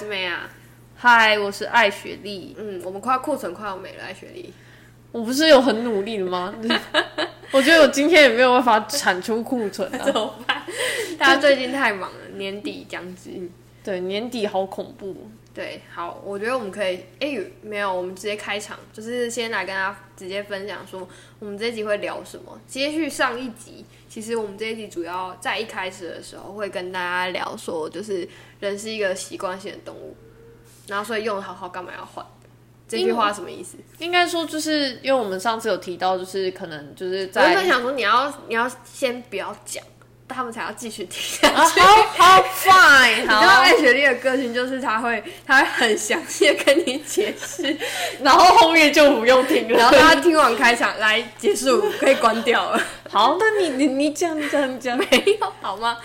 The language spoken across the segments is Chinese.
是妹啊。嗨，我是艾雪莉。嗯，我们快库存快要没了，艾雪莉。我不是有很努力的吗？我觉得我今天也没有办法产出库存啊。怎么办？大家最近太忙了，年底将至。对，年底好恐怖。对，好，我觉得我们可以，哎，没有，我们直接开场，就是先来跟大家直接分享说，我们这一集会聊什么。接续上一集，其实我们这一集主要在一开始的时候会跟大家聊说，就是人是一个习惯性的动物，然后所以用的好好，干嘛要换？这句话什么意思？应该说就是因为我们上次有提到，就是可能就是在想说，你要你要先不要讲，他们才要继续听下去。好好 fine 你知道好，艾雪莉的个性就是他会，他会很详细的跟你解释，然后后面就不用听了。然后大家听完开场来结束，可以关掉了。好，那你你你讲你讲你讲，没有好吗？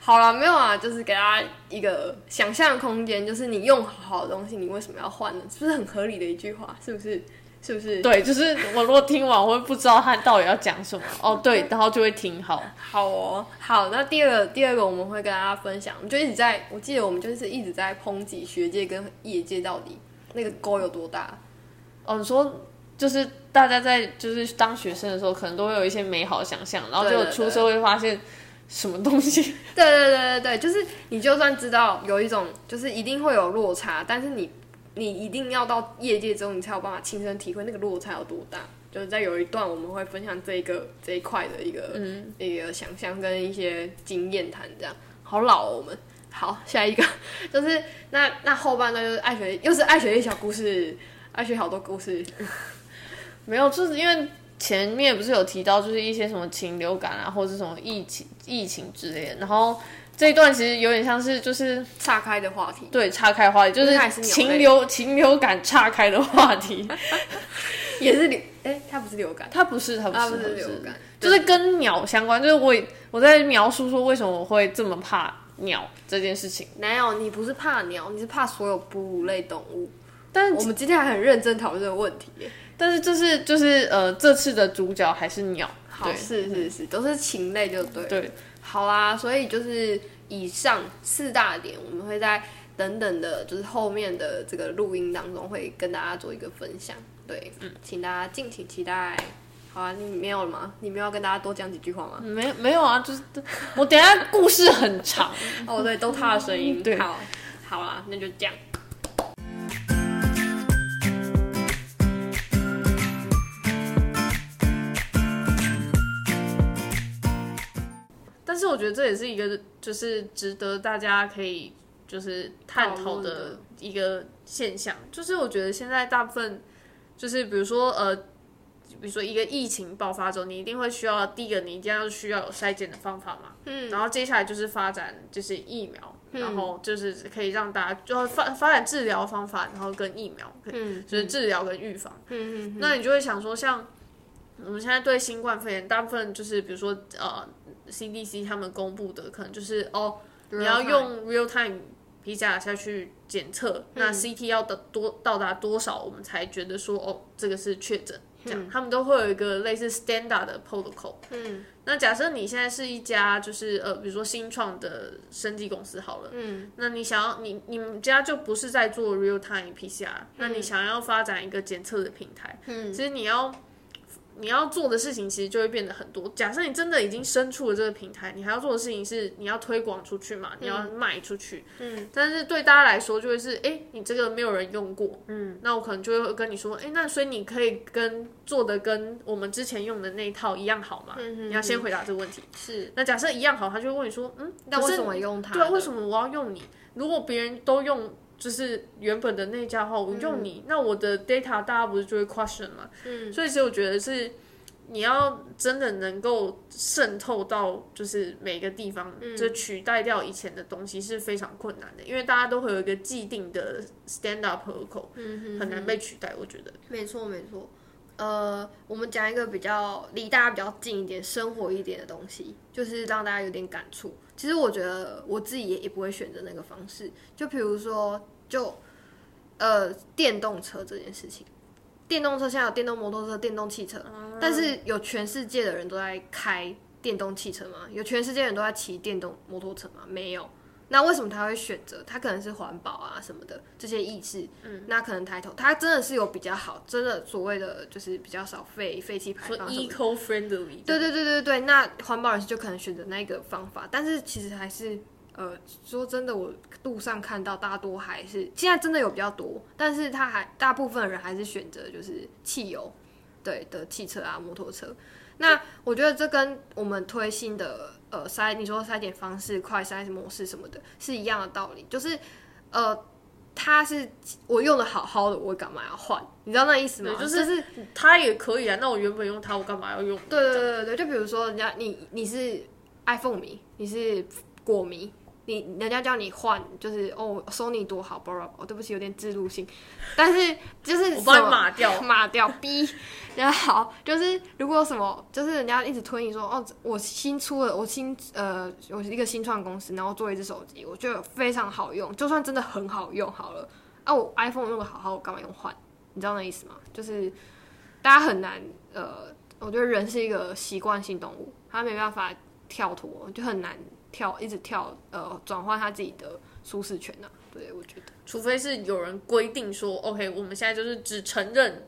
好了，没有啊，就是给大家一个想象空间，就是你用好的东西，你为什么要换呢？是不是很合理的一句话？是不是？是不是？对，就是我如果听完，我会不知道他到底要讲什么。哦，对，然后就会听好。好哦，好。那第二个，第二个我们会跟大家分享，我们就一直在，我记得我们就是一直在抨击学界跟业界到底那个沟有多大。哦，你说就是大家在就是当学生的时候，可能都会有一些美好的想象，然后就出社会发现什么东西。对对对对对，就是你就算知道有一种，就是一定会有落差，但是你你一定要到业界中，你才有办法亲身体会那个落差有多大。就是在有一段我们会分享这一个这一块的一个、嗯一个想象跟一些经验谈，这样好老、哦、我们。好，下一个 就是那那后半段就是爱学，又是爱学一小故事，爱学好多故事。没有，就是因为前面不是有提到，就是一些什么禽流感啊，或者什么疫情、疫情之类的。然后这一段其实有点像是就是岔开的话题，对岔开话题，就是禽流禽流感岔开的话题。也是流，哎、它不是流感，它不是，它不是，它不是流感，就是跟鸟相关。就是我我在描述说为什么我会这么怕鸟这件事情。没有，你不是怕鸟，你是怕所有哺乳类动物。但我们今天还很认真讨论这个问题耶。但是就是就是呃，这次的主角还是鸟。好，是是是，都是禽类就对了。对，好啦，所以就是以上四大点，我们会在等等的，就是后面的这个录音当中会跟大家做一个分享。对，嗯，请大家敬请期待。好啊，你没有了吗？你没有要跟大家多讲几句话吗？没没有啊，就是我等下故事很长。哦，对，都他的声音。对好，好啦，那就这样。我觉得这也是一个就是值得大家可以就是探讨的一个现象，就是我觉得现在大部分就是比如说呃，比如说一个疫情爆发之后，你一定会需要第一个你一定要需要有筛检的方法嘛，嗯，然后接下来就是发展就是疫苗，然后就是可以让大家就发发展治疗方法，然后跟疫苗，嗯就是治疗跟预防。嗯嗯那你就会想说，像我们现在对新冠肺炎，大部分就是比如说呃 CDC 他们公布的，可能就是哦，嗯，你要用 real time PCR 下去检测，嗯。那 CT 要的多到达多少，我们才觉得说哦，这个是确诊。这嗯。样，他们都会有一个类似 standard 的 protocol。嗯。那假设你现在是一家就是呃，比如说新创的生技公司好了，嗯。那你想要你你们家就不是在做 real time PCR，、那你想要发展一个检测的平台，嗯。其实你要你要做的事情其实就会变得很多。假设你真的已经身处了这个平台，你还要做的事情是你要推广出去嘛，你要卖出去。嗯，但是对大家来说就会是，哎、你这个没有人用过，嗯，那我可能就会跟你说，哎、那所以你可以跟做的跟我们之前用的那一套一样好吗？嗯你要先回答这个问题。是。那假设一样好，他就会问你说，嗯，那为什么用它？对啊，为什么我要用你？如果别人都用就是原本的那家的话，我用你，那我的 data 大家不是就会 question 嘛？嗯，所以其实我觉得是你要真的能够渗透到就是每个地方，就取代掉以前的东西是非常困难的，因为大家都会有一个既定的 stand up 很难被取代。我觉得，没错没错。呃，我们讲一个比较离大家比较近一点、生活一点的东西，就是让大家有点感触。其实我觉得我自己也也不会选择那个方式。就比如说，就呃电动车这件事情，电动车现在有电动摩托车、电动汽车，但是有全世界的人都在开电动汽车吗？有全世界人都在骑电动摩托车吗？没有。那为什么他会选择？他可能是环保啊什么的这些意识，嗯，那可能抬头，他真的是有比较好，真的所谓的就是比较少废废气排放，eco friendly。对对对对对，那环保人士就可能选择那个方法，但是其实还是，呃，说真的，我路上看到大多还是现在真的有比较多，但是他还大部分人还是选择就是汽油，对的汽车啊摩托车。那我觉得这跟我们推新的。呃，筛你说筛检方式、快筛模式什么的，是一样的道理。就是，呃，它是我用的好好的，我干嘛要换？你知道那意思吗？就是它也可以啊。那我原本用它，我干嘛要用？对对对对对，就比如说，人家你你是 iPhone 迷，你是果迷。你人家叫你换，就是哦，Sony 多好，不不不，对不起，有点自入性，但是就是我帮你码掉，码掉，B，然后好，就是如果什么，就是人家一直推你说，哦，我新出了，我新呃，我是一个新创公司，然后做一只手机，我觉得非常好用，就算真的很好用好了，啊，我 iPhone 用的好好，我干嘛用换？你知道那意思吗？就是大家很难，呃，我觉得人是一个习惯性动物，他没办法跳脱，就很难。跳一直跳，呃，转换他自己的舒适圈呢？对我觉得，除非是有人规定说，OK，我们现在就是只承认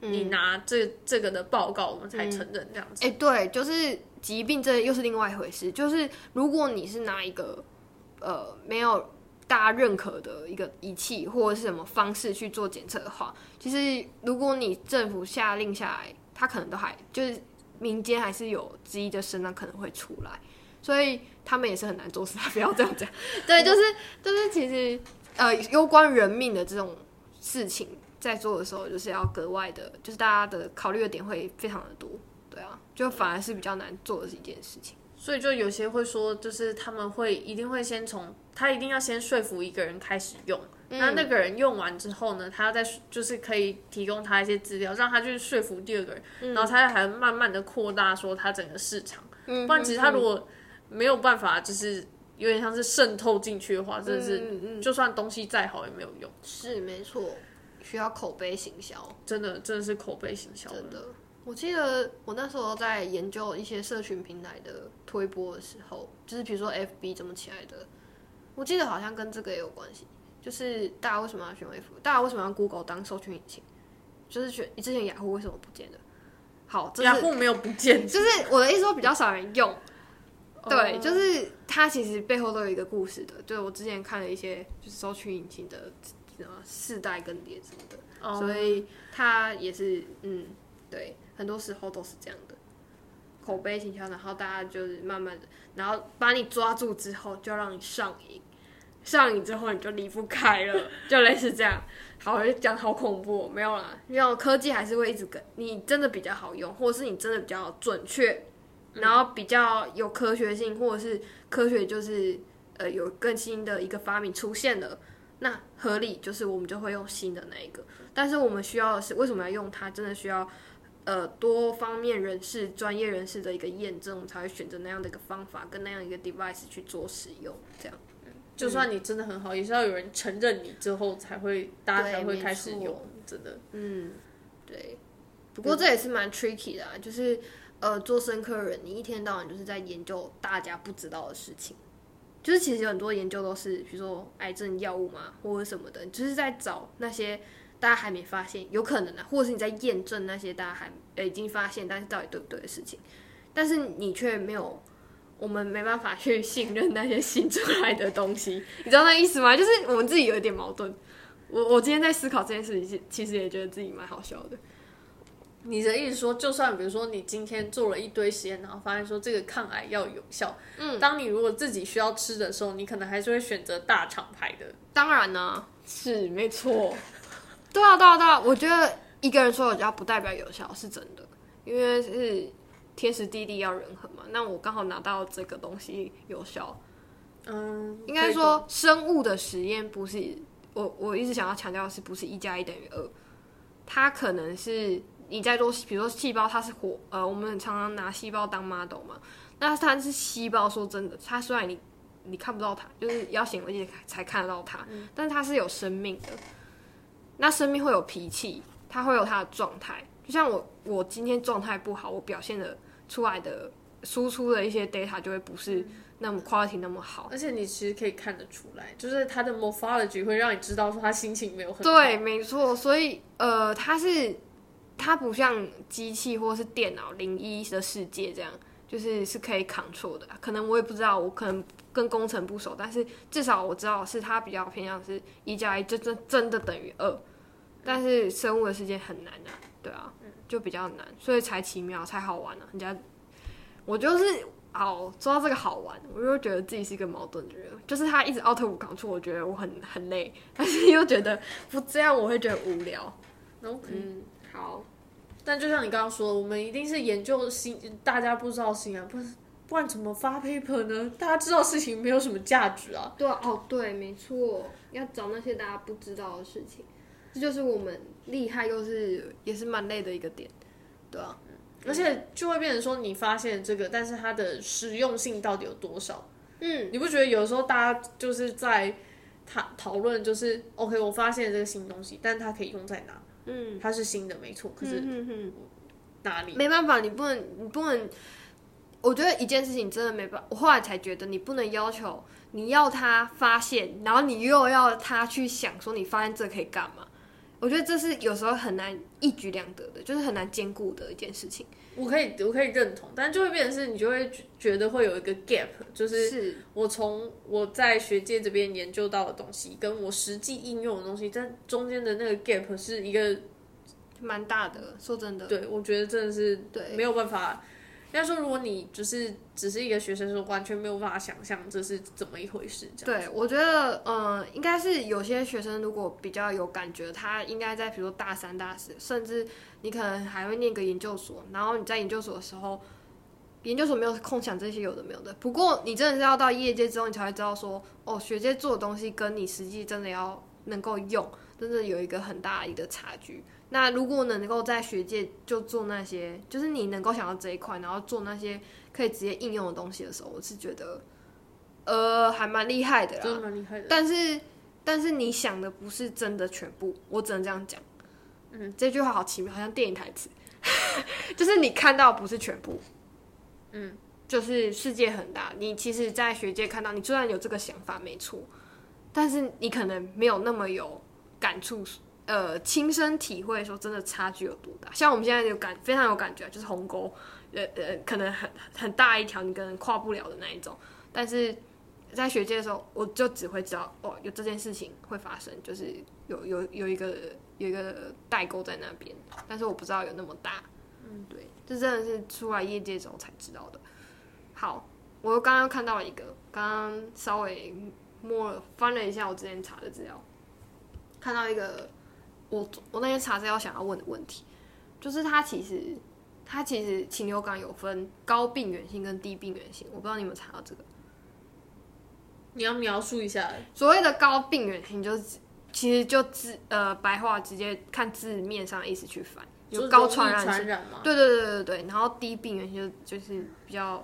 你拿这这个的报告，我们才承认这样子。哎，对，就是疾病这又是另外一回事。就是如果你是拿一个呃没有大家认可的一个仪器或者是什么方式去做检测的话，其实如果你政府下令下来，他可能都还就是民间还是有质疑的声浪可能会出来。所以他们也是很难做事，不要这样讲。对，就是 就是，其实呃，攸关人命的这种事情，在做的时候，就是要格外的，就是大家的考虑的点会非常的多。对啊，就反而是比较难做的一件事情。所以就有些会说，就是他们会一定会先从他一定要先说服一个人开始用，那那个人用完之后呢，他要再就是可以提供他一些资料，让他去说服第二个人，然后他还慢慢的扩大说他整个市场。嗯不然其实他如果没有办法，就是有点像是渗透进去的话，真的是，就算东西再好也没有用。是没错，需要口碑行销，真的真的是口碑行销。真的，我记得我那时候在研究一些社群平台的推播的时候，就是比如说 FB 怎么起来的，我记得好像跟这个也有关系。就是大家为什么要选 F？大家为什么要 Google 当搜寻引擎？就是选之前雅虎为什么不见的？好，雅虎没有不见，就是我的意思说比较少人用。对，就是它其实背后都有一个故事的。就是我之前看了一些就是搜取引擎的什么世代更迭什么的，所以它也是嗯，对，很多时候都是这样的口碑形象，然后大家就是慢慢的，然后把你抓住之后，就让你上瘾，上瘾之后你就离不开了，就类似这样。好，讲好恐怖，没有啦，因为科技还是会一直跟你真的比较好用，或者是你真的比较准确。然后比较有科学性，或者是科学就是呃有更新的一个发明出现了，那合理就是我们就会用新的那一个。但是我们需要的是为什么要用它？真的需要呃多方面人士、专业人士的一个验证，我们才会选择那样的一个方法跟那样一个 device 去做使用。这样，就算你真的很好，也是要有人承认你之后才会大家才会开始用。真的，嗯，对。不过这也是蛮 tricky 的，啊就是。呃，做深科的人，你一天到晚就是在研究大家不知道的事情，就是其实有很多研究都是，比如说癌症药物嘛，或者什么的，就是在找那些大家还没发现，有可能啊，或者是你在验证那些大家还呃已经发现，但是到底对不对的事情，但是你却没有，我们没办法去信任那些新出来的东西，你知道那意思吗？就是我们自己有一点矛盾。我我今天在思考这件事情，其实也觉得自己蛮好笑的。你的意思说，就算比如说你今天做了一堆实验，然后发现说这个抗癌药有效，嗯，当你如果自己需要吃的时候，你可能还是会选择大厂牌的。当然呢，是没错。对啊，对啊，对啊，我觉得一个人说有效不代表有效，是真的，因为是天时地利要人和嘛。那我刚好拿到这个东西有效，嗯，应该说生物的实验不是我我一直想要强调的是，不是一加一等于二，它可能是。你在做，比如说细胞，它是活，呃，我们常常拿细胞当 model 嘛。那它是细胞，说真的，它虽然你你看不到它，就是要显微镜才看得到它，但是它是有生命的。那生命会有脾气，它会有它的状态。就像我，我今天状态不好，我表现的出来的输出的一些 data 就会不是那么 quality 那么好。而且你其实可以看得出来，就是它的 morphology 会让你知道说他心情没有很好。对，没错，所以呃，它是它不像机器或是电脑零一的世界这样，就是是可以 control 的。可能我也不知道，我可能跟工程不熟，但是至少我知道是它比较偏向是一加一就真真的等于二。但是生物的世界很难啊，对啊，就比较难，所以才奇妙，才好玩啊。人家我就是好说到这个好玩，我又觉得自己是一个矛盾的人，就是他一直 out of control，我觉得我很很累，但是又觉得不这样我会觉得无聊。嗯，好，但就像你刚刚说的，我们一定是研究新，大家不知道新啊，不是，不然怎么发 paper 呢？大家知道事情没有什么价值啊。对啊，哦，对，没错，要找那些大家不知道的事情，这就是我们厉害又是也是蛮累的一个点，对啊，而且就会变成说，你发现这个，但是它的实用性到底有多少？嗯，你不觉得有时候大家就是在讨讨论，就是 OK，我发现这个新东西，但它可以用在哪？嗯，它是新的，没错，可是哪里？没办法，你不能，你不能。我觉得一件事情真的没办法，我后来才觉得你不能要求你要他发现，然后你又要他去想说你发现这可以干嘛。我觉得这是有时候很难一举两得的，就是很难兼顾的一件事情。我可以，我可以认同，但就会变成是你就会觉觉得会有一个 gap，就是是我从我在学界这边研究到的东西，跟我实际应用的东西，在中间的那个 gap 是一个，蛮大的，说真的。对我觉得真的是对没有办法。应该说，如果你就是只是一个学生的时候，完全没有办法想象这是怎么一回事。对，我觉得，嗯、应该是有些学生如果比较有感觉，他应该在比如说大三、大四，甚至你可能还会念个研究所，然后你在研究所的时候，研究所没有空想这些有的没有的。不过你真的是要到业界之后，你才会知道说，哦，学界做的东西跟你实际真的要能够用，真的有一个很大的一个差距。那如果能够在学界就做那些，就是你能够想到这一块，然后做那些可以直接应用的东西的时候，我是觉得，呃，还蛮厉害的啦。真的蛮厉害的。但是，但是你想的不是真的全部，我只能这样讲。嗯，这句话好奇妙，好像电影台词，就是你看到不是全部。嗯，就是世界很大，你其实，在学界看到，你虽然有这个想法没错，但是你可能没有那么有感触，呃，亲身体会说真的差距有多大。像我们现在有感非常有感觉，就是鸿沟，呃呃，可能很很大一条，你可能跨不了的那一种，但是。在学界的时候，我就只会知道哦，有这件事情会发生，就是有有有一个有一个代沟在那边，但是我不知道有那么大。嗯，对，这真的是出来业界之后才知道的。好，我又刚刚看到一个，刚刚稍微摸了翻了一下我之前查的资料，看到一个我我那天查资料想要问的问题，就是它其实它其实禽流感有分高病原性跟低病原性，我不知道你有没有查到这个。你要描述一下，所谓的高病原性，就是其实就字呃白话直接看字面上的意思去翻，有高传染性，传染吗？对对对对对，然后低病原性就就是比较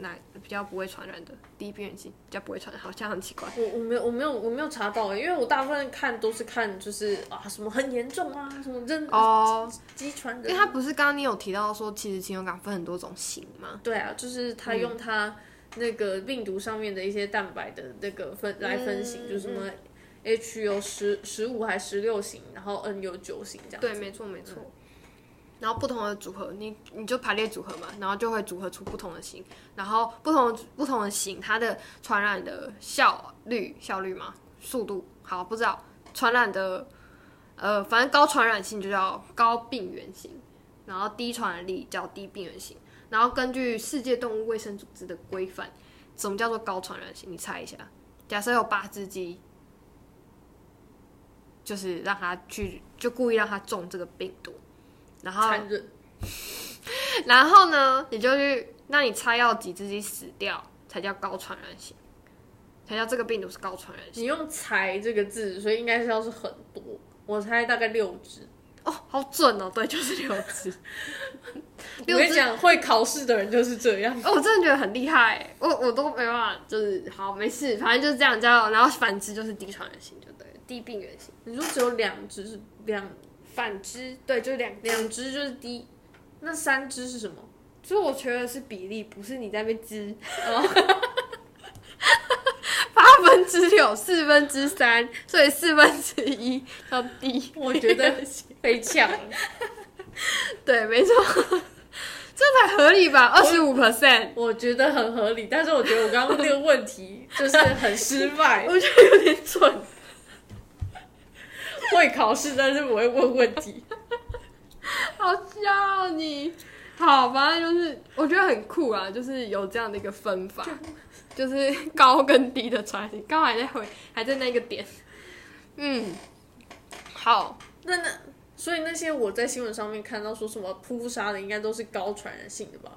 难比较不会传染的低病原性，比较不会传染，好像很奇怪。我我没有我没有我没有查到、欸，因为我大部分看都是看就是啊什么很严重啊，什么真哦，机传人，因为它不是刚刚你有提到说，其实禽流感分很多种型吗？对啊，就是他用他那个病毒上面的一些蛋白的那个分来分型，嗯就是什么 H 有十十五还十六型，然后 N 有九型这样。对，没错没错。然后不同的组合，你你就排列组合嘛，然后就会组合出不同的型，然后不同不同的型，它的传染的效率效率嘛，速度好不知道，传染的呃，反正高传染性就叫高病原型，然后低传染力叫低病原型，然后根据世界动物卫生组织的规范，什么叫做高传染性？你猜一下，假设有八只鸡，就是让它去，就故意让它中这个病毒。然后，残忍，然后呢，你就去，那你猜要几只鸡死掉才叫高传染性，才叫这个病毒是高传染性？你用“才”这个字，所以应该是要是很多，我猜大概六只。哦，好准哦，对，就是六只。六 只我跟你讲，会考试的人就是这样。哦，我真的觉得很厉害，我我都没办法，就是好没事，反正就是这样叫，然后反之就是低传染性，就对了，低病原性。你说只有两只是两反之，对，就是两两只就是低，那三只是什么？所以我觉得是比例，不是你在那边支。八分之六，四分之三，所以四分之一要低。我觉得被抢，对，没错，这才合理吧？二十五 percent，我觉得很合理。但是我觉得我刚刚那个问题就是很失败，我觉得有点蠢。会考试，但是不会问问题，好笑你。好，反正就是我觉得很酷啊，就是有这样的一个分法，就是高跟低的穿行，刚好还在回，还在那个点。嗯，好，那那所以那些我在新闻上面看到说什么扑杀的，应该都是高传染性的吧？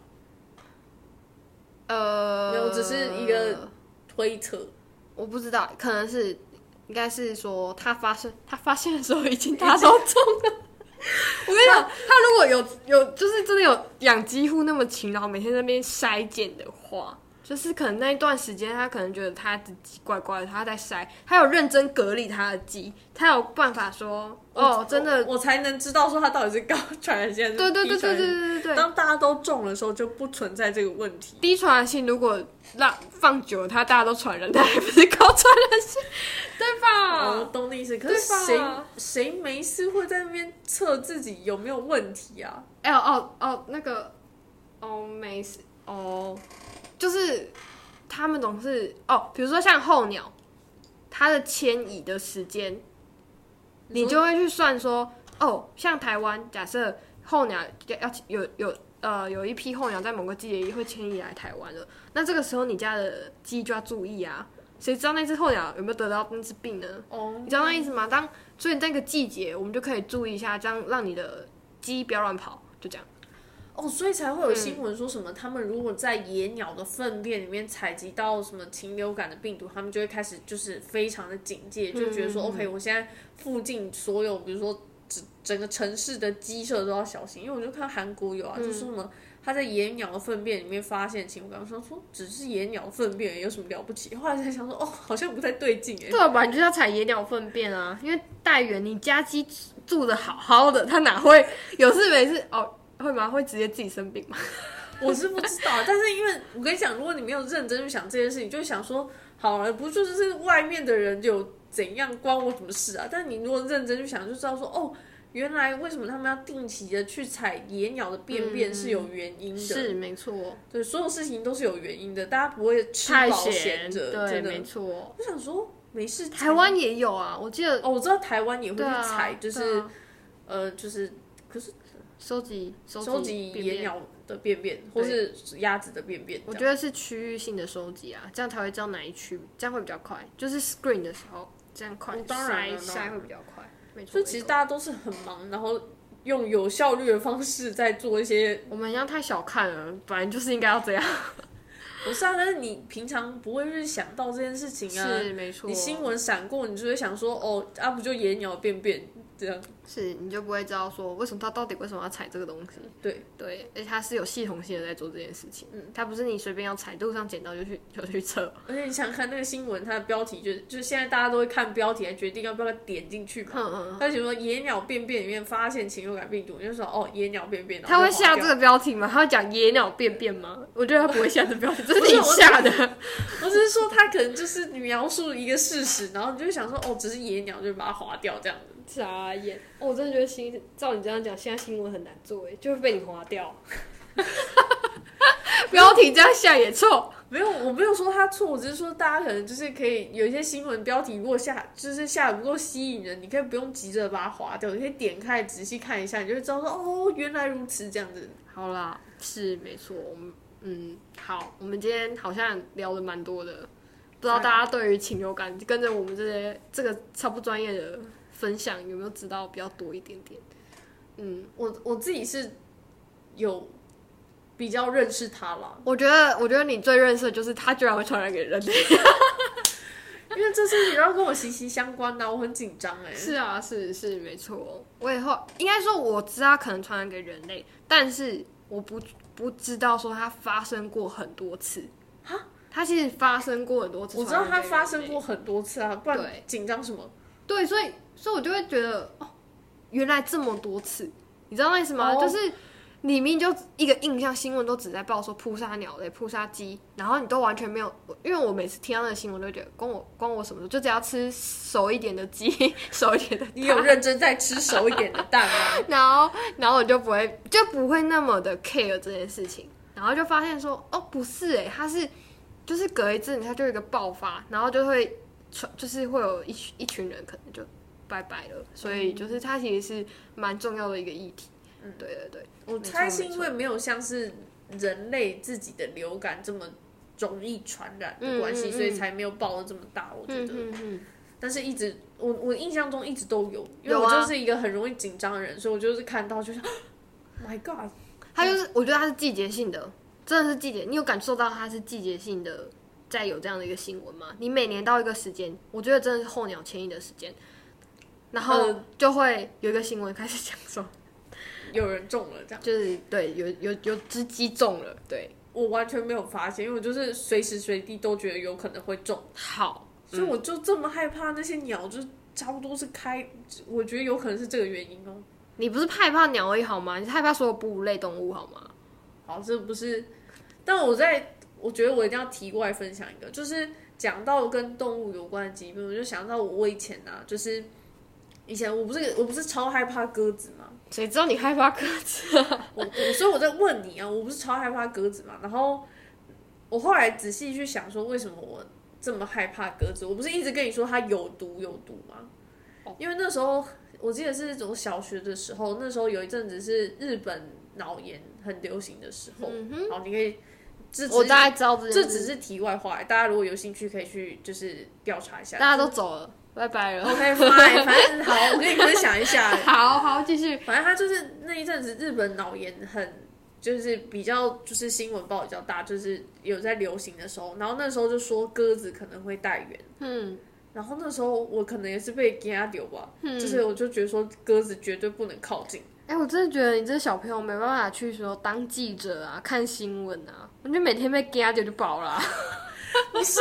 呃，没有，只是一个推测，我不知道，可能是应该是说他发生他发现的时候已经大手中了。我跟你讲，他如果有有就是真的有养鸡户那么勤劳，每天在那边筛检的话，就是可能那一段时间他可能觉得他的鸡怪怪的，他在筛，他有认真隔离他的鸡，他有办法说哦，真的，我才能知道说他到底是高传染性还是对对对对对低传染性对对对。当大家都中的时候，就不存在这个问题。低传染性如果让放久了，它大家都传染，它还不是高传染性，对哦，吧？懂你意思。可是谁谁没事会在那边测自己有没有问题啊？哎、哦哦，那个哦没事哦，就是他们总是哦，比如说像候鸟，它的迁移的时间，你就会去算说，哦，像台湾，假设候鸟要要有有呃有一批候鸟在某个季节会迁移来台湾了，那这个时候你家的鸡就要注意啊，谁知道那只候鸟有没有得到那只病呢？哦，你知道那意思吗？当所以那个季节，我们就可以注意一下，这样让你的鸡不要乱跑，就这样。哦，所以才会有新闻说什么，他们如果在野鸟的粪便里面采集到什么禽流感的病毒，他们就会开始就是非常的警戒，就觉得说、OK，我现在附近所有，比如说整整个城市的鸡舍都要小心，因为我就看韩国有啊，就是什么他在野鸟的粪便里面发现禽流感，我想说只是野鸟粪便有什么了不起？后来才想说，哦，好像不太对劲哎。对啊，吧？你就是要采野鸟粪便啊，因为带源你家鸡住的好好的，它哪会有事没事哦？会吗？会直接自己生病吗？我是不知道，但是因为我跟你讲，如果你没有认真去想这件事情，就想说，好了，不就是外面的人有怎样，关我什么事啊？但你如果认真去想，就知道说，哦，原来为什么他们要定期的去采野鸟的便便是有原因的。是没错，对，所有事情都是有原因的，大家不会吃太饱闲，闲着，对，真的没。错。我想说，没事，台湾也有啊，我记得哦，我知道台湾也会去采，就是、啊呃，就是收集收集便便野鸟的便便，或是鸭子的便便。我觉得是区域性的收集啊，这样才会知道哪一区，这样会比较快。就是 screen 的时候，这样快，哦当然了筛会比较快。没错，所以其实大家都是很忙，然后用有效率的方式在做一些。我们一样太小看了，本来就是应该要这样。不是啊，但是你平常不会去想到这件事情啊。是没错，你新闻闪过，你就会想说，哦，啊不就野鸟便便这样？是你就不会知道说为什么他到底为什么要踩这个东西。对对，而且他是有系统性的在做这件事情。嗯，他不是你随便要踩，路上捡到就去就去测。而且你想看那个新闻，它的标题就是就是现在大家都会看标题来决定要不要点进去嘛。嗯嗯，他就说野鸟便便里面发现禽流感病毒，你就说哦野鸟便便，他会下这个标题吗？他会讲野鸟便便吗？我觉得他不会下这标题，这是你下的。我只是说他可能就是描述一个事实，然后你就想说哦只是野鸟，就把它划掉这样子。傻眼！哦我真的觉得新照你这样讲，现在新闻很难做，哎，就会被你划掉。标题这样下也错。没有，我没有说他错，我只是说大家可能就是可以有一些新闻标题，如果下就是下的不够吸引人，你可以不用急着把它划掉，你可以点开仔细看一下，你就会知道说哦原来如此这样子。好啦，是没错，我们嗯，好，我们今天好像聊的蛮多的，不知道大家对于禽流感跟着我们这些这个超不专业的分享有没有知道比较多一点点？嗯，我我自己是有比较认识他了，我觉得，我觉得你最认识的就是他居然会传染给人类。因为这是你要跟我息息相关的，我很紧张哎。是啊，是是没错。我以后应该说我知道可能传染给人类，但是我不不知道说它发生过很多次。它其实发生过很多次。我知道它发生过。很多次啊，不然对紧张什么？对，所以所以我就会觉得哦，原来这么多次，你知道那意思吗？哦就是里面就一个印象新闻都只在报说扑杀鸟类、扑杀鸡，然后你都完全没有，因为我每次听到那个新闻都觉得关我关我什么事，就只要吃熟一点的鸡，熟一点的，你有认真在吃熟一点的蛋吗？然后然后我就不会就不会那么的 care 这件事情，然后就发现说哦不是诶，它是就是隔一阵它就有一个爆发，然后就会传就是会有一群一群人可能就拜拜了，所以就是它其实是蛮重要的一个议题。嗯，对对对，我猜是因为没有像是人类自己的流感这么容易传染的关系，所以才没有爆的这么大。我觉得，但是一直我我印象中一直都有，因为我就是一个很容易紧张的人，所以我就是看到就是，My God，它就是我觉得它是季节性的，真的是季节。你有感受到它是季节性的在有这样的一个新闻吗？你每年到一个时间，我觉得真的是候鸟迁移的时间，然后就会有一个新闻开始讲说。有人中了，这样就是对，有有有只鸡中了，对我完全没有发现，因为我就是随时随地都觉得有可能会中，好，所以我就这么害怕那些鸟，就差不多是开，我觉得有可能是这个原因哦。你不是害怕鸟而已好吗？你是害怕所有哺乳类动物好吗？好，这不是，但我在我觉得我一定要提过来分享一个，就是讲到跟动物有关的疾病，我就想到我以前啊，就是以前我不是我不是超害怕鸽子吗？谁知道你害怕鸽子？我我所以我在问你啊，我不是超害怕鸽子嘛？然后我后来仔细去想，说为什么我这么害怕鸽子？我不是一直跟你说它有毒有毒吗？因为那时候我记得是我小学的时候，那时候有一阵子是日本脑炎很流行的时候。好，你可以，我大概知道这只是题外话，大家如果有兴趣可以去就是调查一下。大家都走了。拜拜了。OK，fine，反正好，我跟你分享一下。好好，继续。反正他就是那一阵子，日本脑炎很，就是比较，就是新闻报比较大，就是有在流行的时候，然后那时候就说鸽子可能会带源。嗯。然后那时候我可能也是被给他丢吧，就是我就觉得说鸽子绝对不能靠近。哎，我真的觉得你这小朋友没办法去说当记者啊，看新闻啊，我就每天被给他丢就饱了。不是，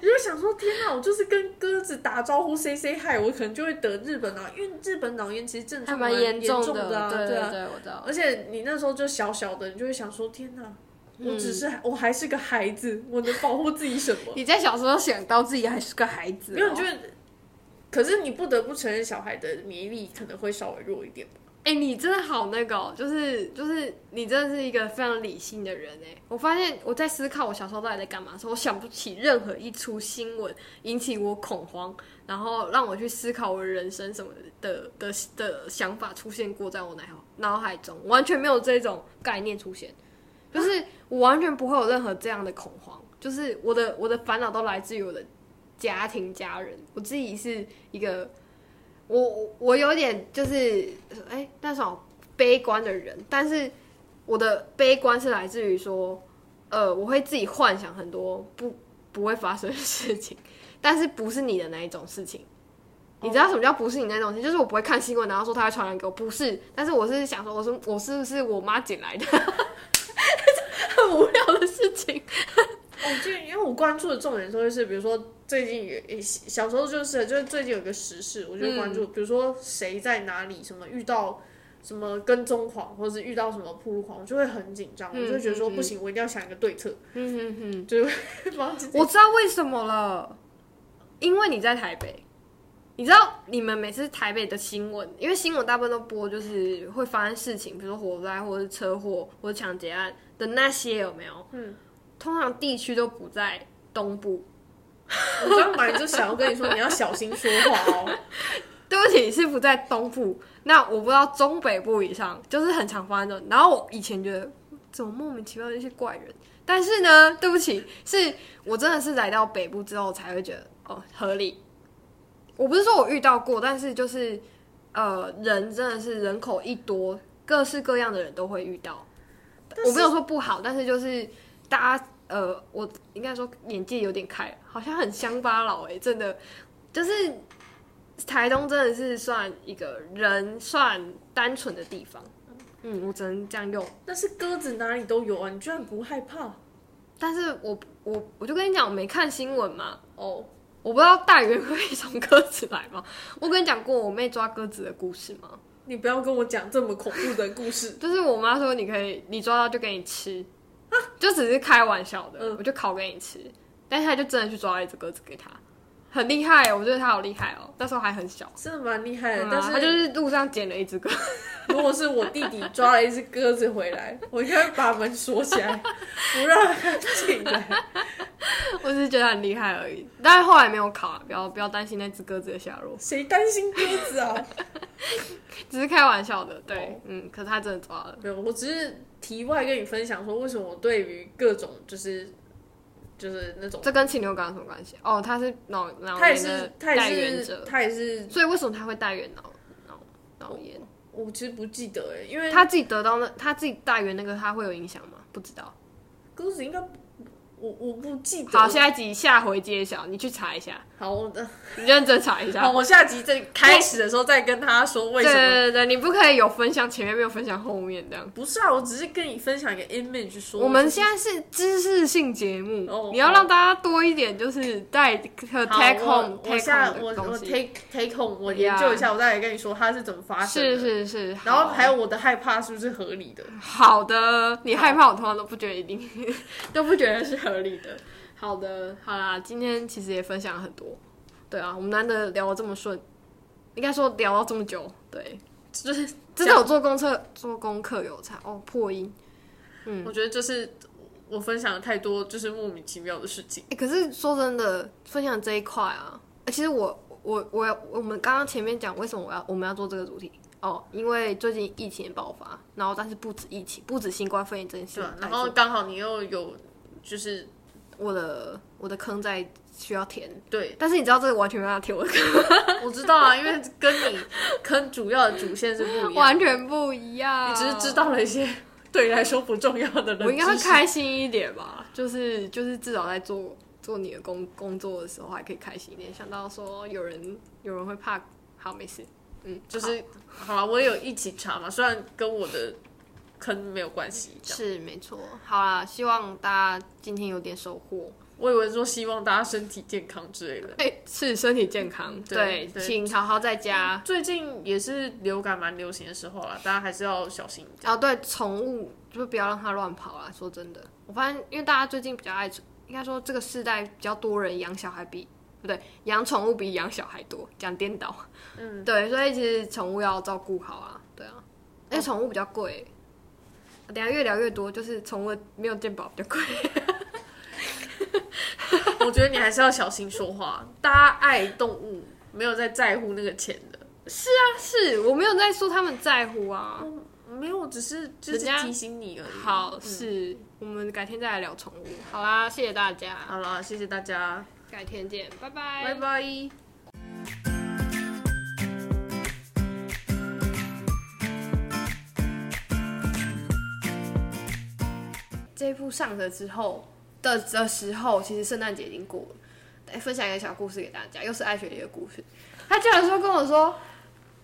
你就想说，天哪，我就是跟鸽子打招呼，say say hi，我可能就会得日本脑，因为日本脑炎其实正常蛮严重的，对啊，对，我知道。而且你那时候就小小的，你就会想说，天哪，我只是我还是个孩子，我能保护自己什么？你在小时候想到自己还是个孩子，因为觉得，可是你不得不承认，小孩的免疫力可能会稍微弱一点。哎，你真的好那个，哦就是就是你真的是一个非常理性的人哎！我发现我在思考我小时候到底在干嘛的时候，我想不起任何一出新闻引起我恐慌，然后让我去思考我人生什么的的的想法出现过在我脑脑海中，完全没有这种概念出现，就是我完全不会有任何这样的恐慌，就是我的我的烦恼都来自于我的家庭家人，我自己是一个。我我有点就是哎，那种悲观的人，但是我的悲观是来自于说，呃，我会自己幻想很多不不会发生的事情，但是不是你的那一种事情。你知道什么叫不是你那种事情？就是我不会看新闻，然后说他会传染给我，不是。但是我是想说，我说我是不是我妈捡来的？很无聊的事情。我就因为我关注的重点都是，比如说最近也小时候就是就是最近有个时事，我就关注，比如说谁在哪里，什么遇到什么跟踪狂，或者是遇到什么铺路狂，我就会很紧张，我就觉得说不行，我一定要想一个对策。嗯嗯嗯，就我知道为什么了，因为你在台北，你知道你们每次台北的新闻，因为新闻大部分都播就是会发生事情，比如说火灾或者是车祸或者抢劫案的那些有没有？嗯。通常地区都不在东部，我刚本来就想要跟你说，你要小心说话哦。对不起，是不在东部。那我不知道中北部以上，就是很常发生的。然后我以前觉得怎么莫名其妙的一些怪人，但是呢，对不起，是我真的是来到北部之后才会觉得哦合理。我不是说我遇到过，但是就是呃，人真的是人口一多，各式各样的人都会遇到。我没有说不好，但是就是大家。呃，我应该说眼界有点开，好像很乡巴佬哎，真的，就是台东真的是算一个人算单纯的地方，嗯，我只能这样用。但是鸽子哪里都有啊，你居然不害怕？但是我我我就跟你讲，我没看新闻嘛，哦，我不知道大圆会从鸽子来吗？我跟你讲过我妹抓鸽子的故事吗？你不要跟我讲这么恐怖的故事。就是我妈说你可以，你抓到就给你吃，就只是开玩笑的，嗯我就烤给你吃。但是他就真的去抓了一只鸽子给他，很厉害哦，我觉得他好厉害哦。那时候还很小，真的蛮厉害的，但是他就是路上捡了一只鸽，如果是我弟弟抓了一只鸽子回来，我应该会把门锁起来，不让他进来。我只是觉得很厉害而已。但是后来没有烤啊，不要不要担心那只鸽子的下落，谁担心鸽子啊？只是开玩笑的。对，哦嗯，可是他真的抓了。没有，我只是题外跟你分享说，为什么我对于各种就是就是那种，这跟禽流感有什么关系？哦，他是脑脑他也炎的是他带也是者，他也是，所以为什么他会带源脑脑脑炎？我其实不记得哎，因为他自己得到那他自己带源那个，他会有影响吗？不知道。鸽子应该不我我不记得。好，下一集下回揭晓，你去查一下，好我的 你认真查一下。好，我下集在开始的时候再跟他说为对什么。对对对，你不可以有分享前面没有分享后面这样。不是啊，我只是跟你分享一个 image 说，我们现在是知识性节目，哦你要让大家多一点，就是带 take 我 home 我 take 下 home 我我的东西。take take home，我研究一下，我再来跟你说它是怎么发生的。是是是，然后还有我的害怕是不是合理的？好的，你害怕我通常都不觉得一定 都不觉得是合理的。好的，好啦，今天其实也分享了很多，对啊，我们难得聊得这么顺，应该说聊了这么久，对，就是真的有做功课，做功课有才哦，破音。嗯我觉得就是我分享了太多就是莫名其妙的事情。哎、可是说真的，分享这一块啊，欸其实我我我要我们刚刚前面讲为什么我要我们要做这个主题哦，因为最近疫情爆发，然后但是不止疫情，不止新冠肺炎这件事然后刚好你又有就是我的我的坑在需要填，对，但是你知道这个完全没办法填我的坑，我知道啊，因为跟你坑主要的主线是不一样，完全不一样。你只是知道了一些对你来说不重要的人，我应该会。开心一点吧，就是就是至少在做做你的工工作的时候还可以开心一点，想到说有人有人会怕，好没事，嗯，就是好了，我也有一起查嘛，虽然跟我的坑没有关系，是没错。好啦，希望大家今天有点收获。我以为说希望大家身体健康之类的。哎、是身体健康，对，请好好在家。最近也是流感蛮流行的时候啦，大家还是要小心一点。哦，对，宠物就不要让它乱跑啦。说真的，我发现，因为大家最近比较爱，应该说这个世代比较多人养小孩比不对，养宠物比养小孩多，讲颠倒。嗯，对，所以其实宠物要照顾好啊，对啊，而且宠物比较贵。等下越聊越多，就是宠物没有健保比较贵。我觉得你还是要小心说话，大家爱动物，没有在在乎那个钱的。是啊，是我没有在说他们在乎啊。没有，只是就是提醒你而已。好，是我们改天再来聊宠物。好啦，谢谢大家，好了，谢谢大家，改天见，拜拜，拜拜。这一部上了之后的的时候，其实圣诞节已经过了。来分享一个小故事给大家，又是爱雪莉的故事。他居然说跟我说，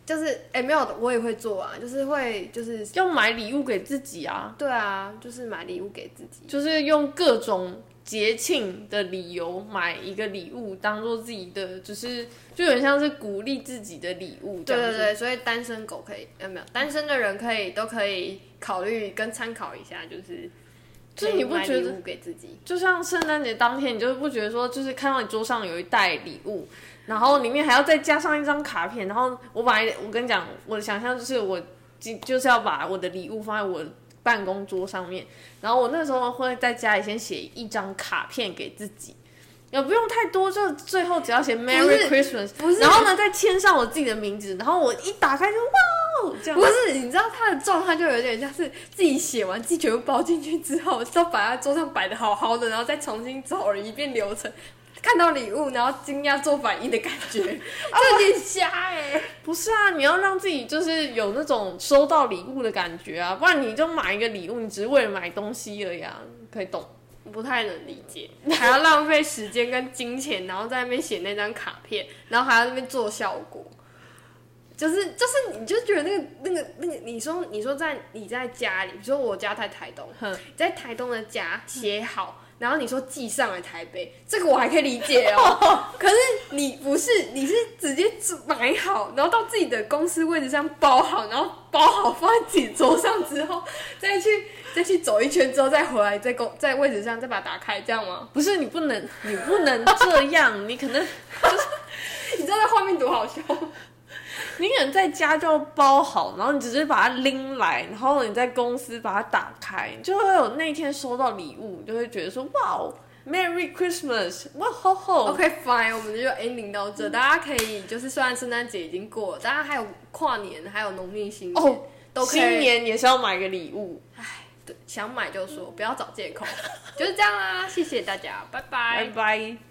就是哎、没有的，我也会做啊，就是会就是要买礼物给自己啊，对啊，就是买礼物给自己。就是用各种节庆的理由买一个礼物，当做自己的，就是就有点像是鼓励自己的礼物。对对对，所以单身狗可以，呃没有单身的人可以都可以考虑跟参考一下，就是就是你不觉得给自己？就像圣诞节当天，你就不觉得说，就是看到你桌上有一袋礼物，然后里面还要再加上一张卡片，然后我把我跟你讲，我的想象就是我今就是要把我的礼物放在我办公桌上面，然后我那时候会在家里先写一张卡片给自己。也不用太多，就最后只要写 Merry Christmas，不是。然后呢再签上我自己的名字，然后我一打开就哇哦，这样。不是，你知道他的状态就有点像是自己写完，自己全部包进去之后，都把它桌上摆的好好的，然后再重新走了一遍流程，看到礼物，然后惊讶做反应的感觉，这有点瞎哎、不是啊，你要让自己就是有那种收到礼物的感觉啊，不然你就买一个礼物，你只是为了买东西而已啊，可以懂？不太能理解，还要浪费时间跟金钱，然后在那边写那张卡片，然后还要在那边做效果，就是就是，你就觉得那个那个那个，你说你说在你在家里，比如说我家在台东，哼。在台东的家写好，然后你说寄上来台北，这个我还可以理解哦。可是你不是，你是直接买好，然后到自己的公司位置上包好，然后包好放在自己桌上之后，再去 再去走一圈之后再回来，在公在位置上再把它打开，这样吗？不是，你不能，你不能这样，你可能就是 你知道那画面多好笑。你可能在家就包好，然后你只是把它拎来，然后你在公司把它打开，就会有那天收到礼物，你就会觉得说哇哦，Merry Christmas，哇吼吼。OK，fine，我们就 ending 到这。大家可以就是虽然圣诞节已经过了，大家还有跨年，还有农历新年，哦，都新年也是要买个礼物。唉，对，想买就说，不要找借口，就是这样啦。谢谢大家，拜拜，拜拜。